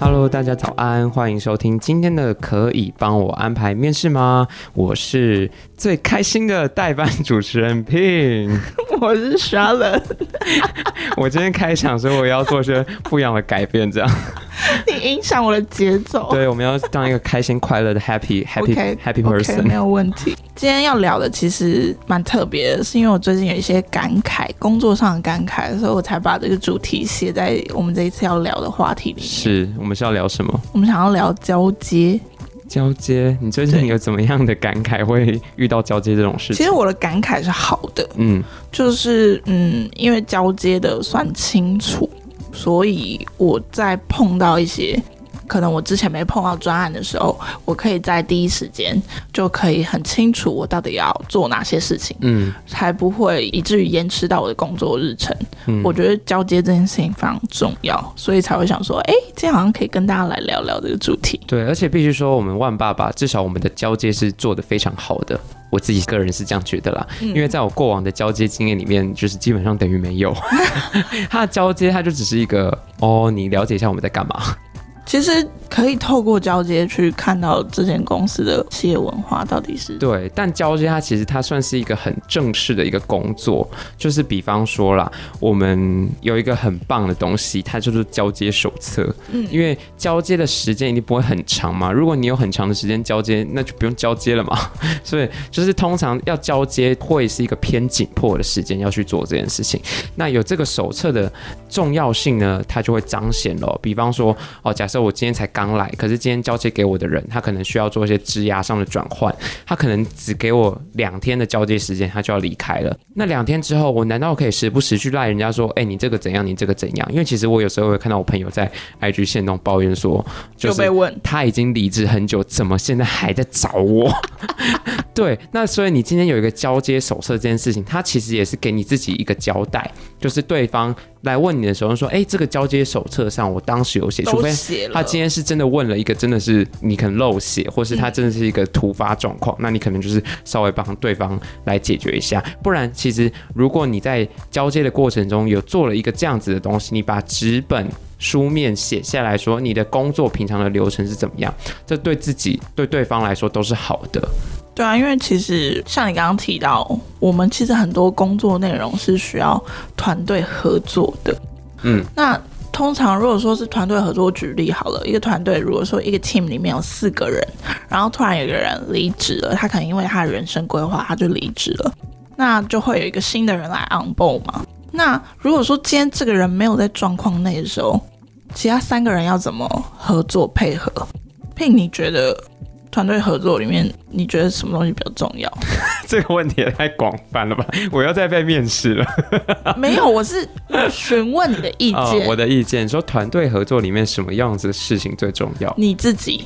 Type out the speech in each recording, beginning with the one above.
Hello，大家早安，欢迎收听今天的可以帮我安排面试吗？我是最开心的代班主持人 Pin，我是 Charlotte。我今天开场，所以我要做些不一样的改变，这样。你影响我的节奏。对，我们要当一个开心快乐的 Happy Happy okay, Happy person，、没有问题。今天要聊的其实蛮特别的，是因为我最近有一些感慨，工作上的感慨，所以我才把这个主题写在我们这一次要聊的话题里面。是我们是要聊什么？我们想要聊交接。交接，你最近有怎么样的感慨？会遇到交接这种事情？其实我的感慨是好的，嗯，就是嗯，因为交接的算清楚，所以我在碰到一些。可能我之前没碰到专案的时候，我可以在第一时间就可以很清楚我到底要做哪些事情，嗯，才不会以至于延迟到我的工作日程。嗯，我觉得交接这件事情非常重要，所以才会想说，哎，这样好像可以跟大家来聊聊这个主题。对，而且必须说，我们万爸爸至少我们的交接是做的非常好的，我自己个人是这样觉得啦。嗯，因为在我过往的交接经验里面，就是基本上等于没有。他的交接，他就只是一个哦，你了解一下我们在干嘛。其实可以透过交接去看到这间公司的企业文化到底是对，但交接它其实它算是一个很正式的一个工作，就是比方说啦，我们有一个很棒的东西，它就是交接手册。嗯，因为交接的时间一定不会很长嘛，如果你有很长的时间交接，那就不用交接了嘛。所以就是通常要交接会是一个偏紧迫的时间要去做这件事情。那有这个手册的重要性呢，它就会彰显了。比方说哦，假设。我今天才刚来，可是今天交接给我的人，他可能需要做一些职涯上的转换，他可能只给我两天的交接时间，他就要离开了。那两天之后，我难道可以时不时去赖人家说，哎、欸，你这个怎样，你这个怎样？因为其实我有时候会看到我朋友在 IG 线中抱怨说，就被问他已经离职很久，怎么现在还在找我？对，那所以你今天有一个交接手册这件事情，它其实也是给你自己一个交代，就是对方。来问你的时候说，哎、欸，这个交接手册上我当时有写，除非他今天是真的问了一个真的是你可能漏写，或是他真的是一个突发状况，嗯，那你可能就是稍微帮对方来解决一下。不然，其实如果你在交接的过程中有做了一个这样子的东西，你把纸本书面写下来说你的工作平常的流程是怎么样，这对自己对对方来说都是好的。对啊，因为其实像你刚刚提到，我们其实很多工作内容是需要团队合作的。嗯，那通常如果说是团队合作，举例好了，一个团队如果说一个 team 里面有四个人，然后突然有个人离职了，他可能因为他的人生规划，他就离职了，那就会有一个新的人来 on board 嘛。那如果说今天这个人没有在状况内的时候，其他三个人要怎么合作配合？Pin，你觉得？团队合作里面，你觉得什么东西比较重要？这个问题也太广泛了吧！我要再被面试了。没有，我是询问你的意见。哦，我的意见说，团队合作里面什么样子的事情最重要？你自己。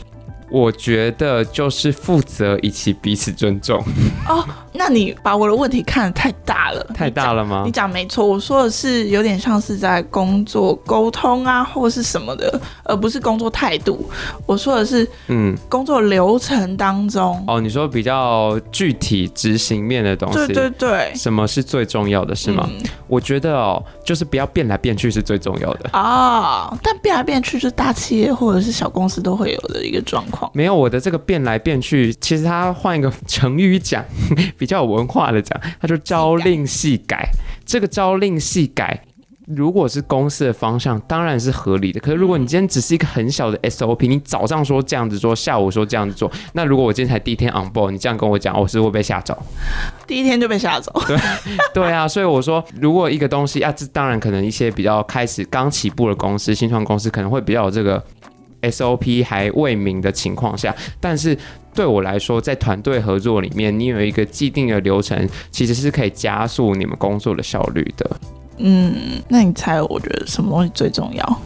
我觉得就是负责以及彼此尊重。哦，那你把我的问题看得太大了，太大了吗？你讲没错，我说的是有点像是在工作沟通啊，或是什么的，而不是工作态度。我说的是，嗯，工作流程当中。嗯。哦，你说比较具体执行面的东西。对对对。什么是最重要的是吗？嗯。我觉得哦，就是不要变来变去是最重要的啊。哦。但变来变去，就是大企业或者是小公司都会有的一个状况。没有，我的这个变来变去，其实他换一个成语讲，比较有文化的讲，他就朝令夕改。这个朝令夕改，如果是公司的方向，当然是合理的。可是如果你今天只是一个很小的 SOP，你早上说这样子做，下午说这样子做，那如果我今天才第一天 on board，你这样跟我讲，我是会被吓走。第一天就被吓走。对 对啊，所以我说，如果一个东西啊，这当然可能一些比较开始刚起步的公司、新创公司可能会比较有这个。SOP 还未明的情况下，但是对我来说，在团队合作里面，你有一个既定的流程，其实是可以加速你们工作的效率的。嗯，那你猜，我觉得什么东西最重要？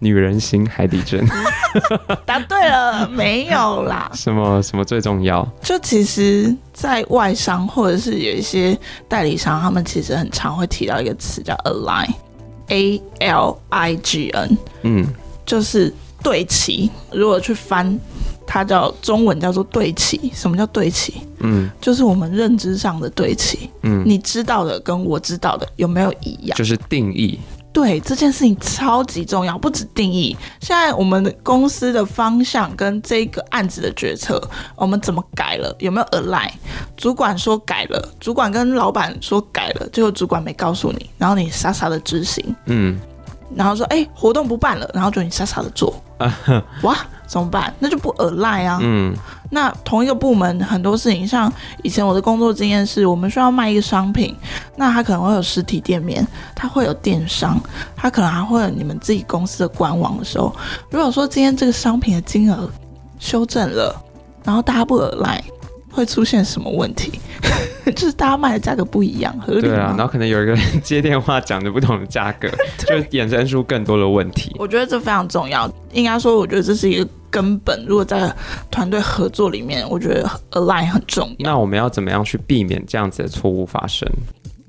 女人心，海底针。答对了，没有啦。什么什么最重要？就其实，在外商或者是有一些代理商，他们其实很常会提到一个词叫 align，A L I G N。嗯。就是对齐，如果去翻它叫中文叫做对齐。什么叫对齐？嗯，就是我们认知上的对齐。嗯，你知道的跟我知道的有没有一样？就是定义。对，这件事情超级重要，不止定义。现在我们的公司的方向跟这个案子的决策，我们怎么改了？有没有 align？主管说改了，主管跟老板说改了，最后主管没告诉你，然后你傻傻的执行。嗯。然后说，哎，活动不办了，然后就你傻傻的做，哇，怎么办？那就不 align 啊。嗯。那同一个部门很多事情，像以前我的工作经验是，我们需要卖一个商品，那它可能会有实体店面，它会有电商，它可能还会有你们自己公司的官网的时候，如果说今天这个商品的金额修正了，然后大家不 align，会出现什么问题？就是大家卖的价格不一样，合理吗？对啊，然后可能有一个人接电话讲着不同的价格，就衍生出更多的问题。我觉得这非常重要，应该说，我觉得这是一个根本。如果在团队合作里面，我觉得 align 很重要。那我们要怎么样去避免这样子的错误发生？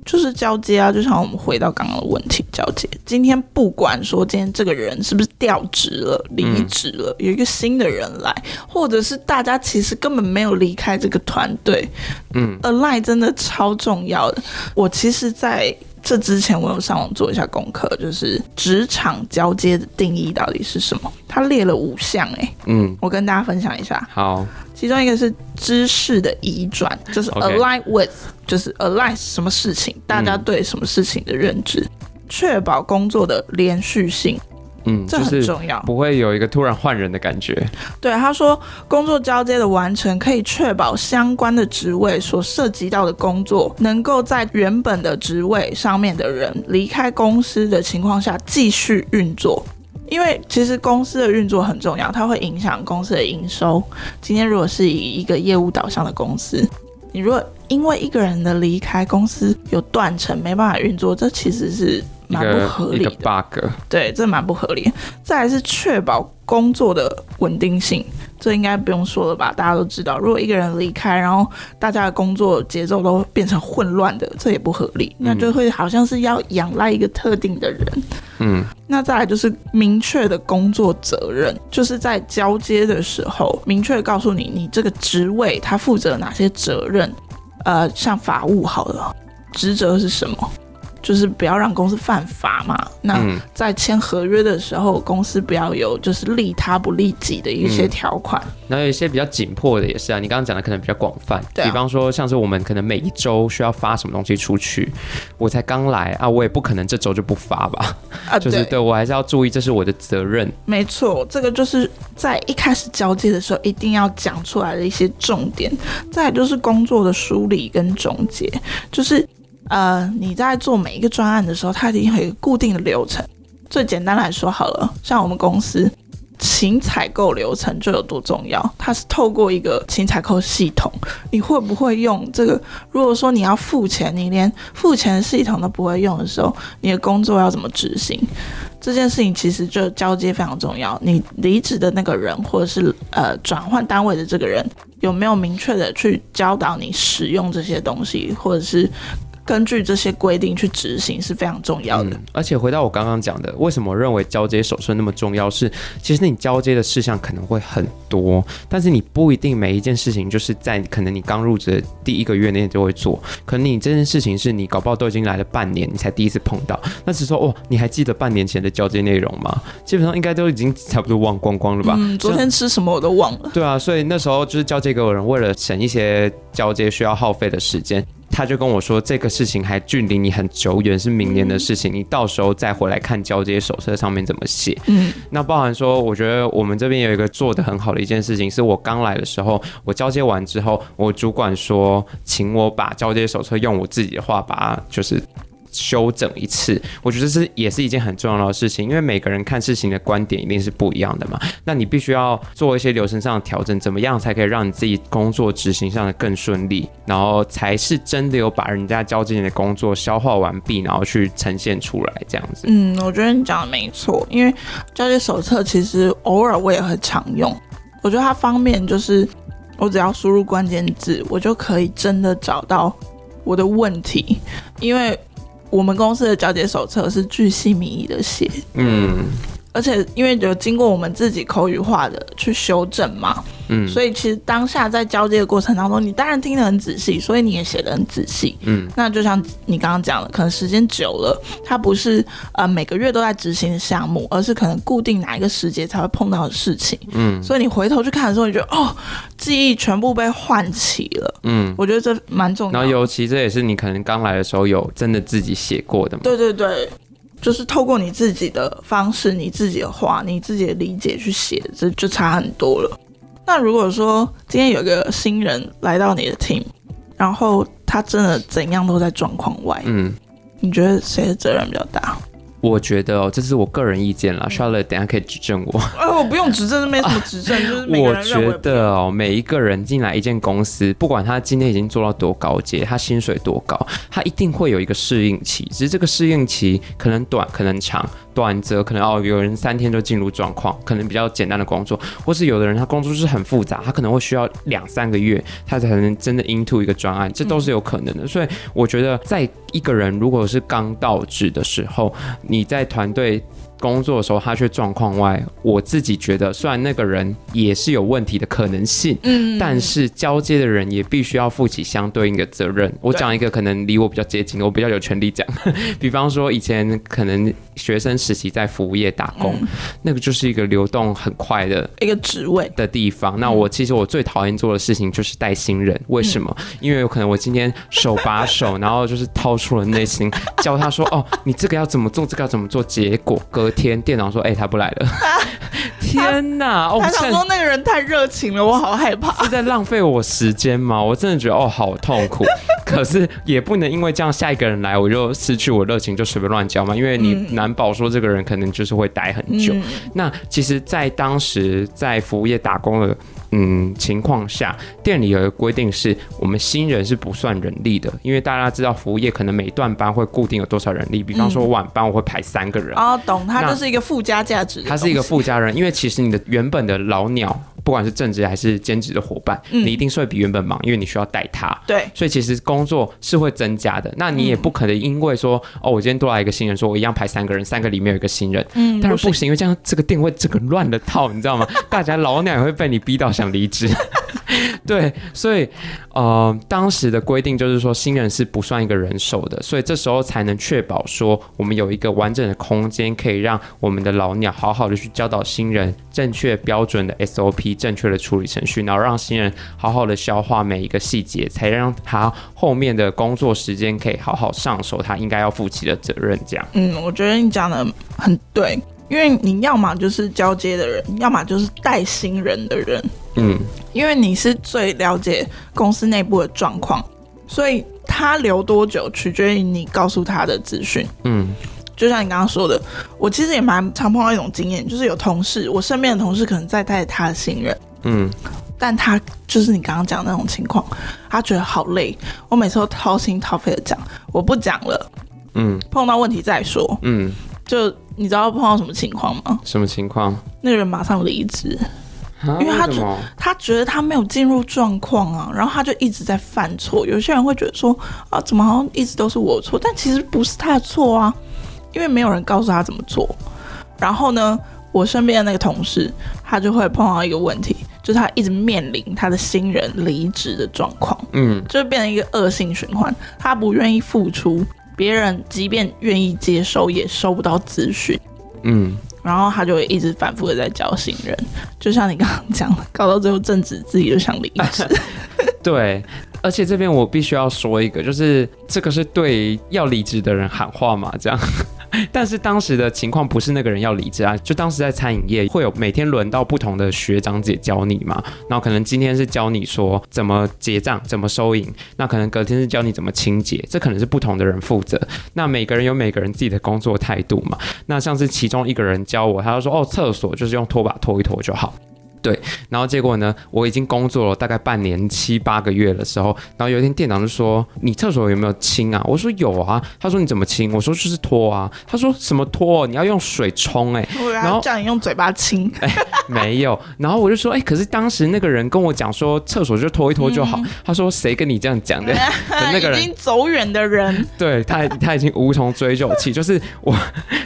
就是交接啊，就像我们回到刚刚的问题，交接。今天不管说今天这个人是不是调职了、离职了，嗯、有一个新的人来，或者是大家其实根本没有离开这个团队，嗯，align 真的超重要的。我其实在这之前，我有上网做一下功课，就是职场交接的定义到底是什么？他列了五项，哎，嗯，我跟大家分享一下。好。其中一个是知识的移转，就是 align with. 就是 align 什么事情，大家对什么事情的认知，确、嗯、保工作的连续性，嗯，这很重要，不会有一个突然换人的感觉。对，他说，工作交接的完成可以确保相关的职位所涉及到的工作，能够在原本的职位上面的人离开公司的情况下继续运作。因为其实公司的运作很重要，它会影响公司的营收。今天如果是以一个业务导向的公司，你如果因为一个人的离开，公司有断层，没办法运作，这其实是蛮不合理的。bug。对，这蛮不合理。再来是确保工作的稳定性。这应该不用说了吧？大家都知道，如果一个人离开，然后大家的工作节奏都变成混乱的，这也不合理。那就会好像是要仰赖一个特定的人。嗯，那再来就是明确的工作责任，就是在交接的时候，明确告诉你，你这个职位他负责哪些责任。呃，像法务好了，职责是什么？就是不要让公司犯法嘛。那在签合约的时候，嗯，公司不要有就是利他不利己的一些条款。那，嗯，有一些比较紧迫的也是啊，你刚刚讲的可能比较广泛。比方说像是我们可能每一周需要发什么东西出去，我才刚来啊，我也不可能这周就不发吧。啊，就是对，我还是要注意，这是我的责任。没错，这个就是在一开始交接的时候一定要讲出来的一些重点。再来就是工作的梳理跟总结，就是。呃，你在做每一个专案的时候，它一定有一个固定的流程。最简单来说好了，像我们公司请采购流程就有多重要。它是透过一个请采购系统，你会不会用这个？如果说你要付钱，你连付钱的系统都不会用的时候，你的工作要怎么执行？这件事情其实就交接非常重要。你离职的那个人，或者是呃转换单位的这个人，有没有明确的去教导你使用这些东西，或者是？根据这些规定去执行是非常重要的。嗯，而且回到我刚刚讲的，为什么我认为交接手册那么重要？是其实你交接的事项可能会很多，但是你不一定每一件事情就是在可能你刚入职的第一个月那天就会做。可能你这件事情是你搞不好都已经来了半年，你才第一次碰到。那只是说哦，你还记得半年前的交接内容吗？基本上应该都已经差不多忘光光了吧？嗯，昨天吃什么我都忘了。对啊，所以那时候就是交接给我人，为了省一些交接需要耗费的时间。他就跟我说，这个事情还距离你很久远，是明年的事情，你到时候再回来看交接手册上面怎么写。嗯，那包含说，我觉得我们这边有一个做得很好的一件事情，是我刚来的时候，我交接完之后，我主管说，请我把交接手册用我自己的话把它就是。修整一次，我觉得是也是一件很重要的事情，因为每个人看事情的观点一定是不一样的嘛。那你必须要做一些流程上的调整，怎么样才可以让你自己工作执行上的更顺利，然后才是真的有把人家交接你的工作消化完毕，然后去呈现出来这样子。嗯，我觉得你讲的没错，因为交接手册其实偶尔我也很常用，我觉得它方便就是我只要输入关键字，我就可以真的找到我的问题，因为。我们公司的交接手册是巨细靡遗的写，嗯，而且因为有经过我们自己口语化的去修正嘛，嗯，所以其实当下在交接的过程当中，你当然听得很仔细，所以你也写得很仔细，嗯，那就像你刚刚讲的，可能时间久了，它不是呃每个月都在执行的项目，而是可能固定哪一个时节才会碰到的事情，嗯，所以你回头去看的时候，你觉得哦，记忆全部被唤起了，嗯，我觉得这蛮重要。的。然后尤其这也是你可能刚来的时候有真的自己写过的嘛，对对对。就是透过你自己的方式、你自己的话、你自己的理解去写，这就差很多了。那如果说今天有个新人来到你的 team，然后他真的怎样都在状况外，嗯，你觉得谁的责任比较大？我觉得哦，这是我个人意见啦。Charlotte，等下可以指正我。哎，我不用指正，没什么指正，就是。我觉得哦，每一个人进来一间公司，不管他今天已经做到多高阶，他薪水多高，他一定会有一个适应期。只是这个适应期可能短，可能长。短则可能哦，有人三天就进入状况，可能比较简单的工作，或是有的人他工作是很复杂，他可能会需要两三个月，他才能真的 into 一个专案，这都是有可能的。所以我觉得，在一个人如果是刚到职的时候，你在团队。工作的时候，他却状况外。我自己觉得，虽然那个人也是有问题的可能性，嗯，但是交接的人也必须要负起相对应的责任。我讲一个可能离我比较接近的，我比较有权利讲。比方说，以前可能学生实习在服务业打工，嗯，那个就是一个流动很快的一个职位的地方。那我其实我最讨厌做的事情就是带新人。为什么？因为有可能我今天手把手，然后就是掏出了内心教他说：“哦，你这个要怎么做，这个要怎么做。”结果隔天店长说：“哎、欸，他不来了。啊”天哪！哦，他想说那个人太热情了，我好害怕。是在浪费我时间吗？我真的觉得哦，好痛苦。可是也不能因为这样，下一个人来我就失去我热情，就随便乱教嘛。因为你难保说这个人可能就是会待很久。嗯、那其实，在当时在服务业打工的。嗯，情况下店里有一个规定是，我们新人是不算人力的，因为大家知道服务业可能每段班会固定有多少人力，比方说晚班我会排三个人。哦、嗯，懂，它就是一个附加价值。它是一个附加人，因为其实你的原本的老鸟。不管是正职还是兼职的伙伴，嗯，你一定是会比原本忙，因为你需要带他。对，所以其实工作是会增加的。那你也不可能因为说，嗯、哦，我今天多来一个新人，说我一样排三个人，三个里面有一个新人，嗯，但是不行，因为这样这个店会这个乱了套，你知道吗？大家老鸟也会被你逼到想离职。对，所以呃，当时的规定就是说，新人是不算一个人手的，所以这时候才能确保说，我们有一个完整的空间，可以让我们的老鸟好好的去教导新人正确标准的 SOP，正确的处理程序，然后让新人好好的消化每一个细节，才让他后面的工作时间可以好好上手，他应该要负起的责任。这样，嗯，我觉得你讲的很对。因为你要么就是交接的人，要么就是带新人的人。嗯，因为你是最了解公司内部的状况，所以他留多久取决于你告诉他的资讯。嗯，就像你刚刚说的，我其实也蛮常碰到一种经验，就是有同事，我身边的同事可能在带他的新人。嗯，但他就是你刚刚讲的那种情况，他觉得好累，我每次都掏心掏肺的讲，我不讲了。嗯，碰到问题再说。嗯，就。你知道碰到什么情况吗？什么情况？那个人马上离职，因为他觉他觉得他没有进入状况啊，然后他就一直在犯错。有些人会觉得说啊，怎么好像一直都是我错？但其实不是他的错啊，因为没有人告诉他怎么做。然后呢，我身边的那个同事，他就会碰到一个问题，就是他一直面临他的新人离职的状况，嗯，就变成一个恶性循环。他不愿意付出。别人即便愿意接收，也收不到资讯。嗯，然后他就会一直反复的在教新人，就像你刚刚讲的，搞到最后正职自己就想离职。对，而且这边我必须要说一个，就是这个是对要离职的人喊话嘛，这样。但是当时的情况不是那个人要离职啊，就当时在餐饮业会有每天轮到不同的学长姐教你嘛，然后可能今天是教你说怎么结账、怎么收银，那可能隔天是教你怎么清洁，这可能是不同的人负责。那每个人有每个人自己的工作态度嘛，那像是其中一个人教我，他就说哦，厕所就是用拖把拖一拖就好。对，然后结果呢？我已经工作了大概半年七八个月的时候，然后有一天店长就说：“你厕所有没有清啊？”我说：“有啊。”他说：“你怎么清？”我说：“就是拖啊。”他说：“什么拖？你要用水冲哎、欸。”然后叫你用嘴巴清。哎，没有。然后我就说：“哎，可是当时那个人跟我讲说，厕所就拖一拖就好。嗯”他说：“谁跟你这样讲的？”那个人已经走远的人，对他他已经无从追究起。就是我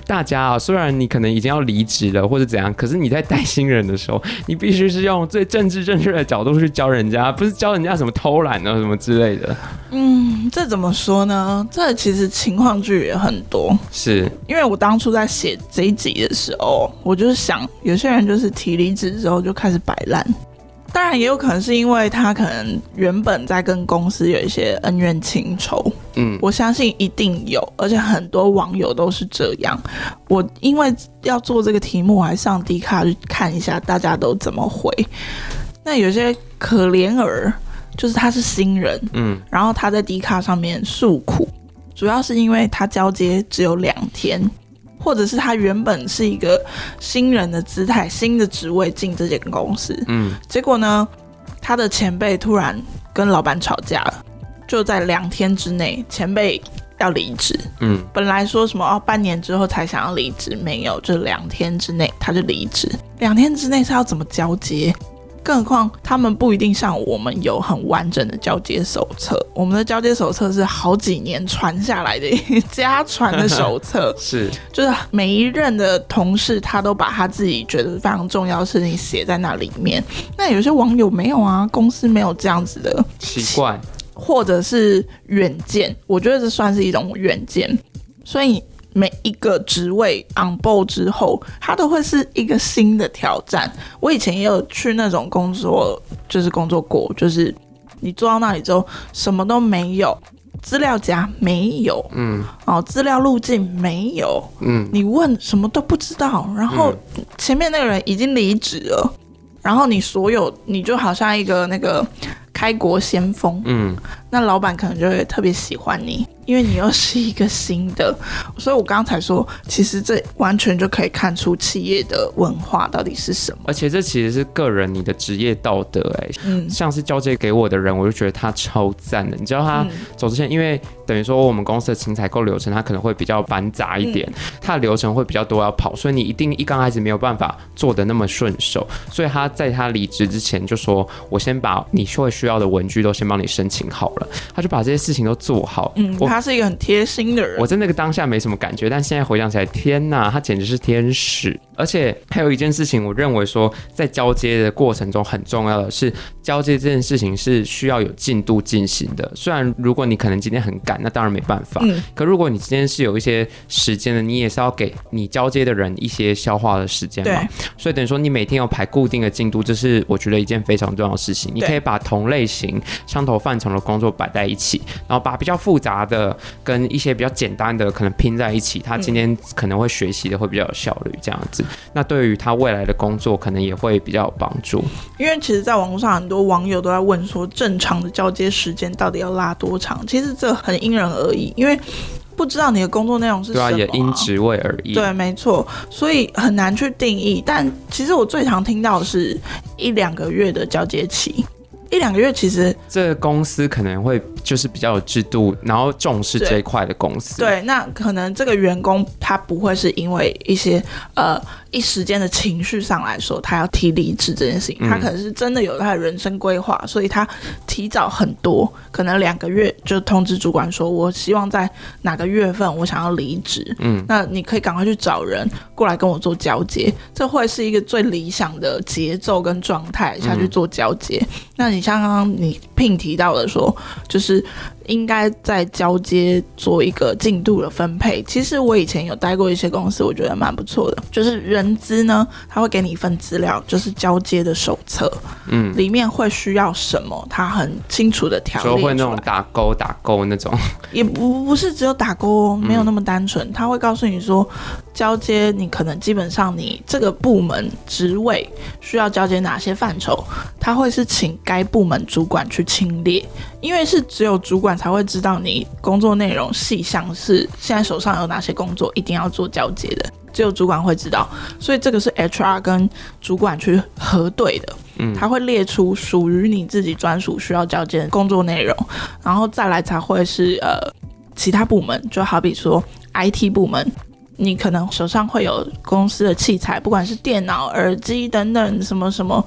大家啊，虽然你可能已经要离职了或者怎样，可是你在带新人的时候，你。必须是用最政治正确的角度去教人家，不是教人家什么偷懒啊什么之类的。嗯，这怎么说呢？这其实情况剧也很多。是因为我当初在写这一集的时候，我就是想，有些人就是提离职之后就开始摆烂。当然也有可能是因为他可能原本在跟公司有一些恩怨情仇，嗯，我相信一定有，而且很多网友都是这样。我因为要做这个题目，我还上 D 卡去看一下大家都怎么回。那有些可怜儿，就是他是新人，嗯，然后他在 D 卡上面诉苦，主要是因为他交接只有两天。或者是他原本是一个新人的姿态，新的职位进这间公司，嗯，结果呢，他的前辈突然跟老板吵架了，就在两天之内，前辈要离职，嗯，本来说什么哦，半年之后才想要离职，没有，就两天之内他就离职，两天之内是要怎么交接？更何况，他们不一定像我们有很完整的交接手册。我们的交接手册是好几年传下来的一家传的手册，是，就是每一任的同事，他都把他自己觉得非常重要的事情写在那里面。那有些网友没有啊，公司没有这样子的习惯，或者是远见，我觉得这算是一种远见，所以。每一个职位 on board 之后，它都会是一个新的挑战。我以前也有去那种工作，就是工作过，就是你坐到那里之后，什么都没有，资料夹没有，嗯，哦，资料路径没有，嗯，你问什么都不知道，然后前面那个人已经离职了，然后你所有你就好像一个那个开国先锋，嗯，那老板可能就会特别喜欢你。因为你又是一个新的，所以我刚才说，其实这完全就可以看出企业的文化到底是什么。而且这其实是个人你的职业道德，哎，嗯，像是交接给我的人，我就觉得他超赞的。你知道他走之前，因为等于说我们公司的请采购流程，他可能会比较繁杂一点，他的流程会比较多要跑，所以你一定一刚开始没有办法做的那么顺手。所以他在他离职之前就说：“我先把你会需要的文具都先帮你申请好了。”他就把这些事情都做好。嗯，我。他是一个很贴心的人，我在那个当下没什么感觉，但现在回想起来，天哪，他简直是天使！而且还有一件事情，我认为说在交接的过程中很重要的是，交接这件事情是需要有进度进行的。虽然如果你可能今天很赶，那当然没办法。嗯。可如果你今天是有一些时间的，你也是要给你交接的人一些消化的时间嘛。对。所以等于说你每天要排固定的进度，这是我觉得一件非常重要的事情。你可以把同类型、相同范畴的工作摆在一起，然后把比较复杂的。跟一些比较简单的可能拼在一起，他今天可能会学习的会比较有效率，这样子。那对于他未来的工作，可能也会比较有帮助。因为其实，在网络上很多网友都在问说，正常的交接时间到底要拉多长？其实这很因人而异，因为不知道你的工作内容是什么啊，对啊，也因职位而异。对，没错，所以很难去定义。但其实我最常听到的是一两个月的交接期。一两个月，其实这个公司可能会就是比较有制度，然后重视这一块的公司。对，那可能这个员工他不会是因为一些呃。一时间的情绪上来说，他要提离职这件事情，他可能是真的有他的人生规划，嗯，所以他提早很多，可能两个月就通知主管说，我希望在哪个月份我想要离职。嗯，那你可以赶快去找人过来跟我做交接，这会是一个最理想的节奏跟状态下去做交接。嗯，那你像刚刚你聘提到的说，就是。应该在交接做一个进度的分配。其实我以前有待过一些公司，我觉得蛮不错的。就是人资呢，他会给你一份资料，就是交接的手册，嗯，里面会需要什么，他很清楚的条列出来。会那种打勾打勾那种，也不不是只有打勾哦，没有那么单纯。他会告诉你说，交接你可能基本上你这个部门职位需要交接哪些范畴，他会是请该部门主管去清列，因为是只有主管。才会知道你工作内容细项是现在手上有哪些工作一定要做交接的，只有主管会知道，所以这个是 HR 跟主管去核对的。嗯，他会列出属于你自己专属需要交接的工作内容，然后再来才会是呃其他部门，就好比说 IT 部门，你可能手上会有公司的器材，不管是电脑、耳机等等什么什么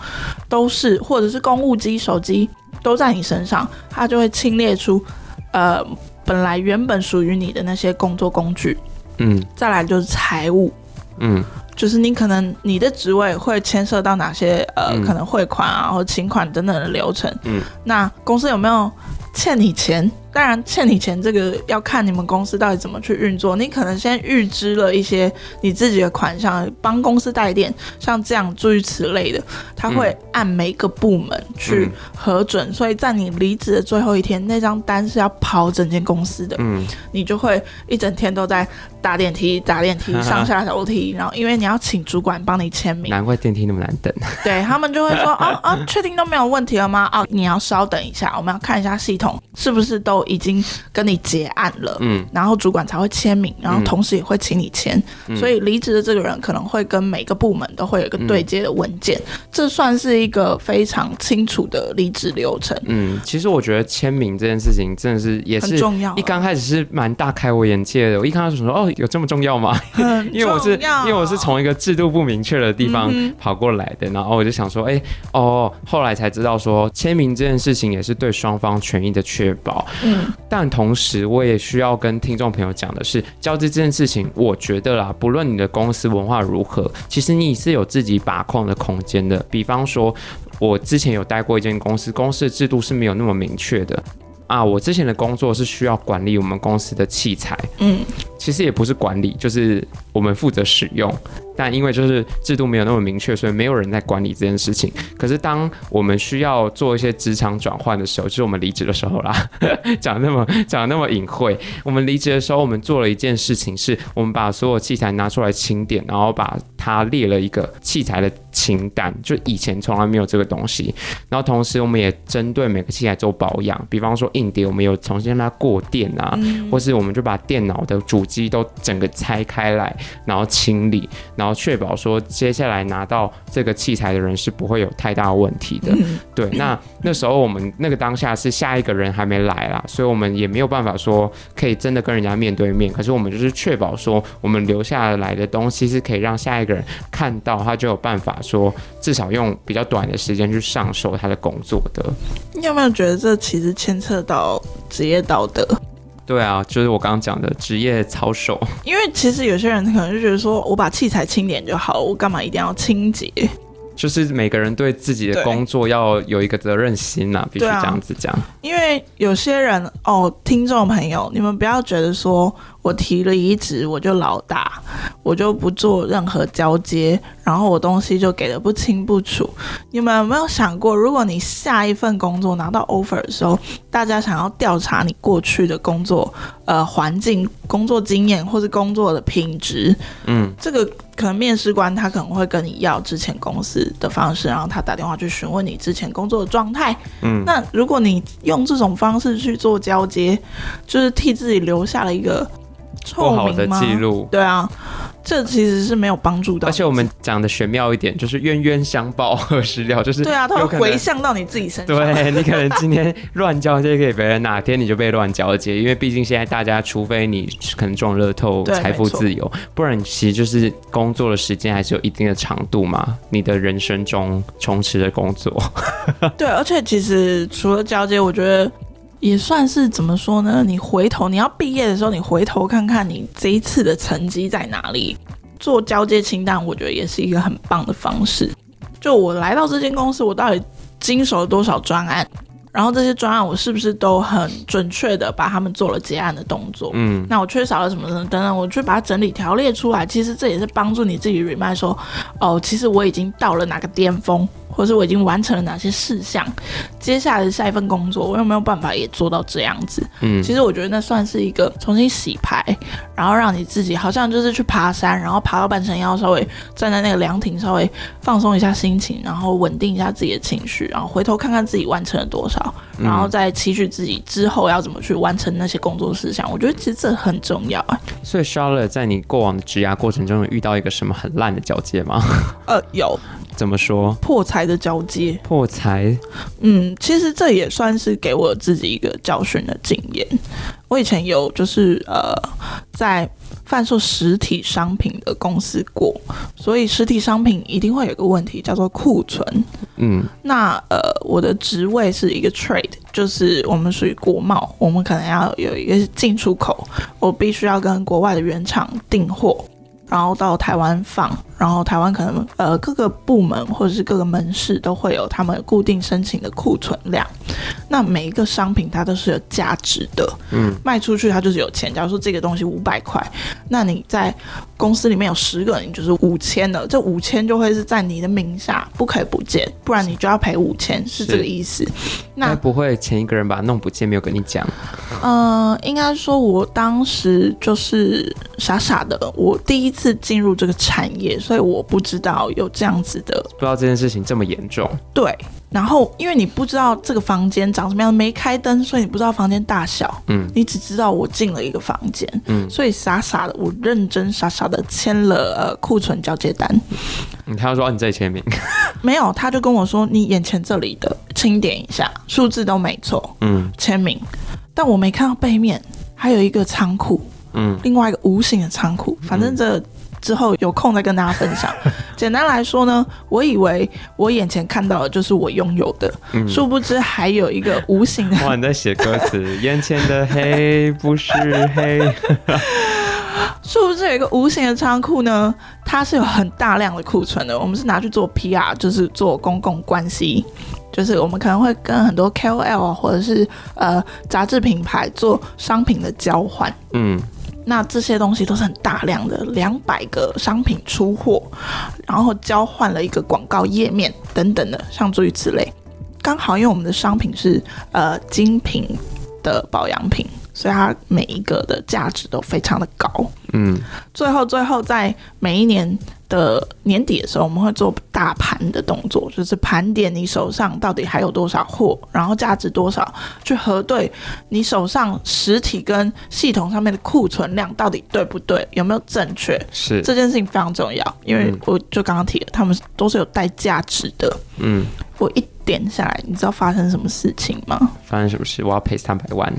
都是，或者是公务机、手机。都在你身上，他就会清列出，呃，本来原本属于你的那些工作工具，嗯，再来就是财务，嗯，就是你可能你的职位会牵涉到哪些呃，嗯、可能汇款啊或请款等等的流程。嗯，那公司有没有欠你钱？当然，欠你钱这个要看你们公司到底怎么去运作。你可能先预支了一些你自己的款项，帮公司带电，像这样诸如此类的，他会按每个部门去核准。嗯、所以在你离职的最后一天，那张单是要跑整间公司的。嗯，你就会一整天都在搭电梯、打电梯、上下楼梯，然后因为你要请主管帮你签名。难怪电梯那么难等。对，他们就会说：“啊 啊，确定都没有问题了吗？哦，你要稍等一下，我们要看一下系统是不是都。”已经跟你结案了，嗯，然后主管才会签名，然后同时也会请你签，嗯、所以离职的这个人可能会跟每个部门都会有一个对接的文件，嗯、这算是一个非常清楚的离职流程。嗯，其实我觉得签名这件事情真的是也是很重要，一刚开始是蛮大开我眼界的。我一看到就说哦，有这么重要吗？因为我是因为我是从一个制度不明确的地方跑过来的，然后我就想说，哎，哦，后来才知道说签名这件事情也是对双方权益的确保。嗯。但同时，我也需要跟听众朋友讲的是，交接这件事情，我觉得啦，不论你的公司文化如何，其实你是有自己把控的空间的。比方说，我之前有待过一间公司，公司的制度是没有那么明确的啊。我之前的工作是需要管理我们公司的器材，嗯，其实也不是管理，就是我们负责使用。但因为就是制度没有那么明确，所以没有人在管理这件事情。可是当我们需要做一些职场转换的时候，就是我们离职的时候啦，讲那么讲那么隐晦。我们离职的时候，我们做了一件事情，是我们把所有器材拿出来清点，然后把它列了一个器材的清单，就以前从来没有这个东西。然后同时，我们也针对每个器材做保养，比方说硬碟，我们有重新让它过电啊，嗯、或是我们就把电脑的主机都整个拆开来，然后清理，然后。确保说，接下来拿到这个器材的人是不会有太大问题的。嗯、对，那 那时候我们那个当下是下一个人还没来啦，所以我们也没有办法说可以真的跟人家面对面。可是我们就是确保说，我们留下来的东西是可以让下一个人看到，他就有办法说，至少用比较短的时间去上手他的工作的。你有没有觉得这其实牵扯到职业道德？对啊，就是我刚刚讲的职业操守。因为其实有些人可能就觉得说，我把器材清点就好，我干嘛一定要清洁？就是每个人对自己的工作要有一个责任心呐、啊，必须这样子讲。因为有些人哦，听众朋友，你们不要觉得说。我提了离职，我就老大，我就不做任何交接，然后我东西就给的不清不楚。你们有没有想过，如果你下一份工作拿到 offer 的时候，大家想要调查你过去的工作呃环境、工作经验或是工作的品质，嗯，这个可能面试官他可能会跟你要之前公司的方式，然后他打电话去询问你之前工作的状态。嗯，那如果你用这种方式去做交接，就是替自己留下了一个。不好的记录，对啊，这其实是没有帮助的。而且我们讲的玄妙一点，就是冤冤相报何时了，就是对啊，它会回向到你自己身上。对，你可能今天乱交接给别人，哪天你就被乱交接，因为毕竟现在大家，除非你可能中乐透，财富自由，不然其实就是工作的时间还是有一定的长度嘛。你的人生中充斥着工作。对，而且其实除了交接，我觉得。也算是怎么说呢？你回头你要毕业的时候，你回头看看你这一次的成绩在哪里，做交接清单，我觉得也是一个很棒的方式。就我来到这间公司，我到底经手了多少专案？然后这些专案我是不是都很准确的把他们做了结案的动作？嗯，那我缺少了什么？等等，我去把它整理条列出来。其实这也是帮助你自己 remind 说，哦，其实我已经到了哪个巅峰。或是我已经完成了哪些事项，接下来的下一份工作，我有没有办法也做到这样子？嗯，其实我觉得那算是一个重新洗牌，然后让你自己好像就是去爬山，然后爬到半山腰，稍微站在那个凉亭，稍微放松一下心情，然后稳定一下自己的情绪，然后回头看看自己完成了多少，然后再期许自己之后要怎么去完成那些工作事项。我觉得其实这很重要啊。所以，Charlotte 在你过往的职涯过程中，有遇到一个什么很烂的交接吗？呃，有。怎么说？破财的交接，破财。嗯，其实这也算是给我自己一个教训的经验。我以前有就是呃，在贩售实体商品的公司过，所以实体商品一定会有个问题叫做库存。嗯，那呃，我的职位是一个 trade，就是我们属于国贸，我们可能要有一个进出口，我必须要跟国外的原厂订货。然后到台湾放，然后台湾可能呃各个部门或者是各个门市都会有他们固定申请的库存量。那每一个商品它都是有价值的，嗯，卖出去它就是有钱。假如说这个东西五百块，那你在公司里面有十个人，就是五千的，这五千就会是在你的名下，不可以不见，不然你就要赔五千，是这个意思。那不会前一个人把它弄不见，没有跟你讲？嗯、呃，应该说我当时就是傻傻的，我第一次进入这个产业，所以我不知道有这样子的，不知道这件事情这么严重。对。然后，因为你不知道这个房间长什么样，没开灯，所以你不知道房间大小。嗯，你只知道我进了一个房间。嗯，所以傻傻的，我认真傻傻的签了呃库存交接单。嗯，他说你这里签名？没有，他就跟我说你眼前这里的清点一下，数字都没错。嗯，签名，但我没看到背面还有一个仓库。嗯，另外一个无形的仓库，反正这。之后有空再跟大家分享。简单来说呢，我以为我眼前看到的就是我拥有的，嗯，殊不知还有一个无形的。哇，你在写歌词，眼前的黑不是黑。殊不知有一个无形的仓库呢，它是有很大量的库存的。我们是拿去做 PR，就是做公共关系，就是我们可能会跟很多 KOL 或者是呃杂志品牌做商品的交换。嗯。那这些东西都是很大量的，两百个商品出货，然后交换了一个广告页面等等的，像诸如此类。刚好因为我们的商品是呃精品的保养品，所以它每一个的价值都非常的高。嗯，最后最后在每一年。的年底的时候，我们会做大盘的动作，就是盘点你手上到底还有多少货，然后价值多少，去核对你手上实体跟系统上面的库存量到底对不对，有没有正确？是这件事情非常重要，因为我就刚刚提了，他们都是有带价值的。嗯，我一点下来，你知道发生什么事情吗？发生什么事？我要赔三百万，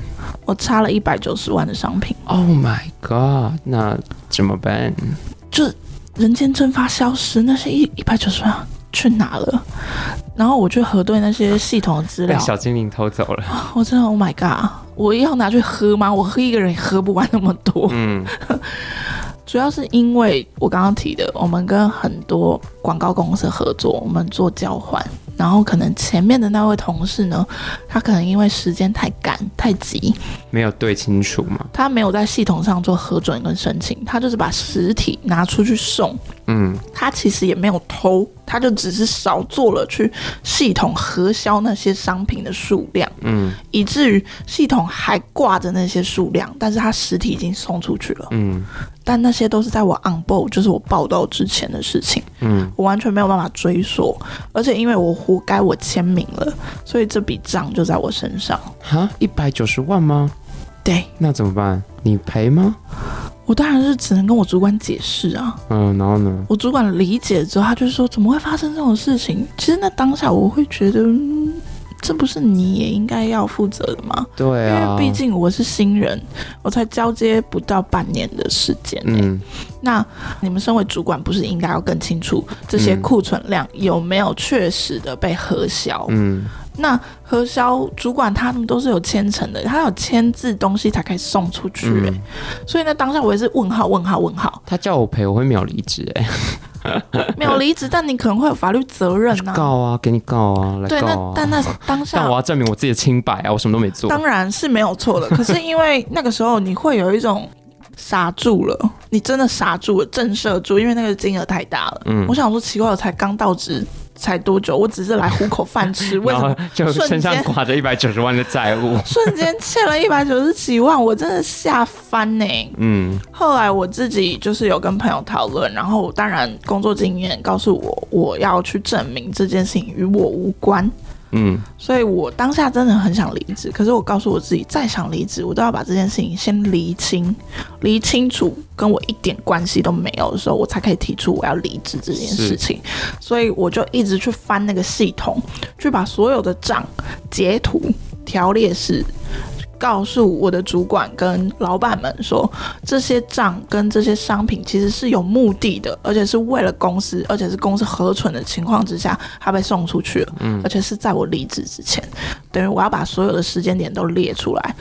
我差了一百九十万的商品。Oh my god！那怎么办？就。人间蒸发消失，那些一一百九十万去哪了？然后我去核对那些系统的资料，被小精灵偷走了。我真的，Oh my god！我要拿去喝吗？我喝一个人也喝不完那么多。嗯，主要是因为我刚刚提的，我们跟很多广告公司合作，我们做交换。然后可能前面的那位同事呢，他可能因为时间太赶太急，没有对清楚嘛。他没有在系统上做核准跟申请，他就是把实体拿出去送。嗯，他其实也没有偷，他就只是少做了去系统核销那些商品的数量。嗯，以至于系统还挂着那些数量，但是他实体已经送出去了。嗯。但那些都是在我 on board，就是我报道之前的事情，嗯，我完全没有办法追溯，而且因为我活该我签名了，所以这笔账就在我身上。哈，一百九十万吗？对，那怎么办？你赔吗？我当然是只能跟我主管解释啊。嗯，然后呢？我主管理解之后，他就说：“怎么会发生这种事情？”其实那当下我会觉得。这不是你也应该要负责的吗？对啊，因为毕竟我是新人，我才交接不到半年的时间。嗯，那你们身为主管，不是应该要更清楚这些库存量有没有确实的被核销？嗯，那核销主管他们都是有签呈的，他有签字东西才可以送出去。欸。嗯，所以呢，当下我也是问号问号问号。他叫我赔，我会秒离职。哎。没有离职，但你可能会有法律责任呐、啊。告啊，给你告啊，来告啊。对，那但那当下，但我要证明我自己的清白啊，我什么都没做。当然是没有错的，可是因为那个时候你会有一种傻住了，你真的傻住了，震慑住，因为那个金额太大了。嗯，我想说奇怪，我才刚到职。才多久？我只是来糊口饭吃，为什么就身上挂着一百九十万的债务？瞬间欠了一百九十几万，我真的吓翻呢。嗯，后来我自己就是有跟朋友讨论，然后当然工作经验告诉我，我要去证明这件事情与我无关。嗯，所以我当下真的很想离职，可是我告诉我自己，再想离职，我都要把这件事情先厘清，厘清楚跟我一点关系都没有的时候，我才可以提出我要离职这件事情。所以我就一直去翻那个系统，去把所有的账截图条列式告诉我的主管跟老板们说，这些账跟这些商品其实是有目的的，而且是为了公司，而且是公司核存的情况之下，它被送出去了。嗯，而且是在我离职之前，等于我要把所有的时间点都列出来，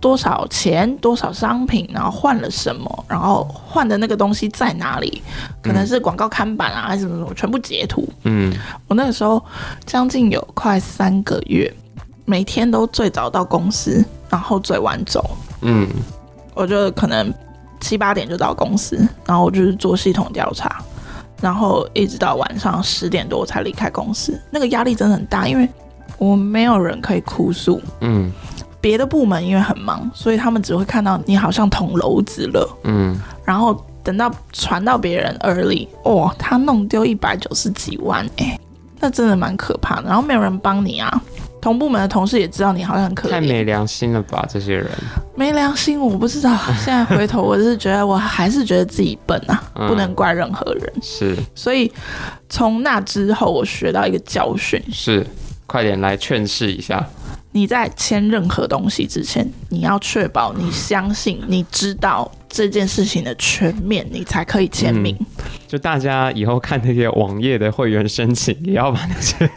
多少钱，多少商品，然后换了什么，然后换的那个东西在哪里，可能是广告看板啊，还是什么什么，全部截图。嗯，我那个时候将近有快三个月。每天都最早到公司，然后最晚走。嗯，我就可能七八点就到公司，然后我就是做系统调查，然后一直到晚上十点多我才离开公司。那个压力真的很大，因为我没有人可以哭诉。嗯，别的部门因为很忙，所以他们只会看到你好像捅娄子了。嗯，然后等到传到别人耳里，哦，他弄丢一百九十几万，哎，那真的蛮可怕的。然后没有人帮你啊。同部门的同事也知道你好像很可怜，太没良心了吧？这些人没良心，我不知道。现在回头，我是觉得我还是觉得自己笨啊，嗯、不能怪任何人。是，所以从那之后，我学到一个教训。是，快点来劝示一下。你在签任何东西之前，你要确保你相信，你知道。这件事情的全面，你才可以签名。嗯，就大家以后看那些网页的会员申请，也要把那些。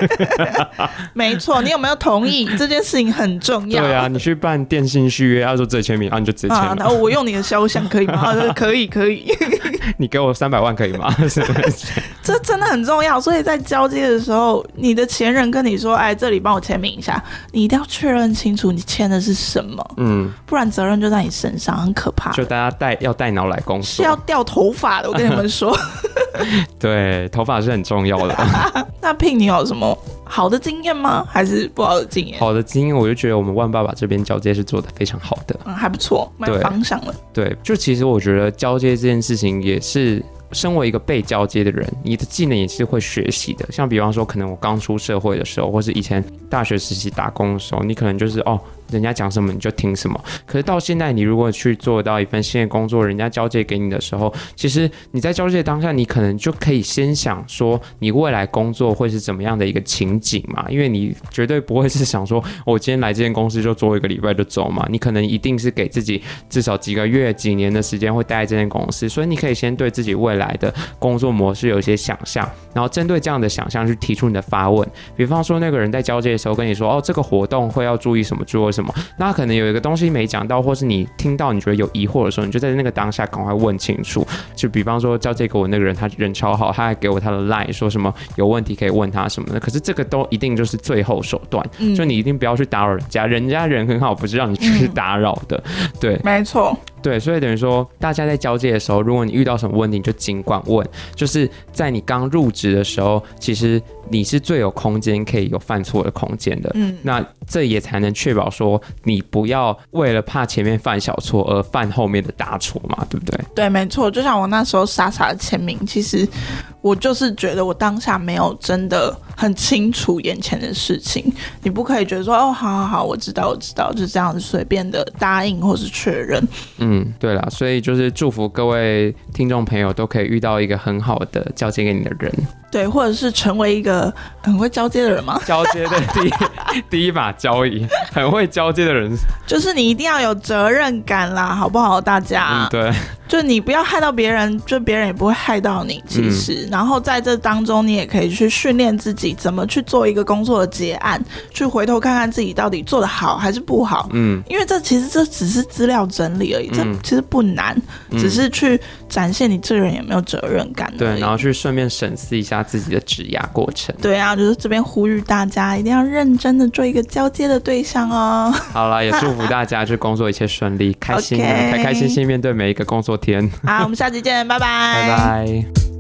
没错，你有没有同意？这件事情很重要。对啊，你去办电信续约，要说自己签名，啊，你就直接签。然后我用你的肖像可以吗？啊，可以，可以。你给我三百万可以吗？这真的很重要。所以在交接的时候，你的前任跟你说：“哎，这里帮我签名一下。”你一定要确认清楚你签的是什么。嗯，不然责任就在你身上，很可怕。就大家。带要带脑来工作，是要掉头发的。我跟你们说，对，头发是很重要的。那 Pin，你有什么好的经验吗？还是不好的经验？好的经验，我就觉得我们万爸爸这边交接是做的非常好的，嗯，还不错，蛮方向的。对，就其实我觉得交接这件事情也是。身为一个被交接的人，你的技能也是会学习的。像比方说，可能我刚出社会的时候，或是以前大学实习打工的时候，你可能就是哦，人家讲什么你就听什么。可是到现在，你如果去做到一份新的工作，人家交接给你的时候，其实你在交接当下，你可能就可以先想说，你未来工作会是怎么样的一个情景嘛？因为你绝对不会是想说，我今天来这间公司就做一个礼拜就走嘛。你可能一定是给自己至少几个月、几年的时间会待在这间公司，所以你可以先对自己未来。的工作模式有一些想象，然后针对这样的想象去提出你的发问。比方说，那个人在交接的时候跟你说：“哦，这个活动会要注意什么，注意什么。”那可能有一个东西没讲到，或是你听到你觉得有疑惑的时候，你就在那个当下赶快问清楚。就比方说，交接给我那个人，他人超好，他还给我他的 line，说什么有问题可以问他什么的。可是这个都一定就是最后手段，嗯、就你一定不要去打扰人家，人家人很好，不是让你去打扰的。嗯、对，没错。对，所以等于说，大家在交接的时候，如果你遇到什么问题，你就尽管问。就是在你刚入职的时候，其实你是最有空间可以有犯错的空间的。嗯，那这也才能确保说，你不要为了怕前面犯小错而犯后面的大错嘛，对不对？对，没错。就像我那时候傻傻的签名，其实我就是觉得我当下没有真的很清楚眼前的事情。你不可以觉得说，哦，好好好，我知道，我知道，就这样子随便的答应或是确认。嗯。对了，所以就是祝福各位听众朋友都可以遇到一个很好的交接给你的人，对，或者是成为一个很会交接的人吗？交接的第一第一把交椅，很会交接的人，就是你一定要有责任感啦，好不好？大家，嗯，对。就你不要害到别人，就别人也不会害到你。其实，嗯、然后在这当中，你也可以去训练自己怎么去做一个工作的结案，去回头看看自己到底做的好还是不好。嗯，因为这其实这只是资料整理而已，嗯、这其实不难，嗯、只是去展现你这个人有没有责任感。对，然后去顺便审视一下自己的指压过程。对啊，就是这边呼吁大家一定要认真的做一个交接的对象哦。好了，也祝福大家就工作一切顺利，开心，开开心心面对每一个工作。天，好，我们下期见，拜拜，拜拜。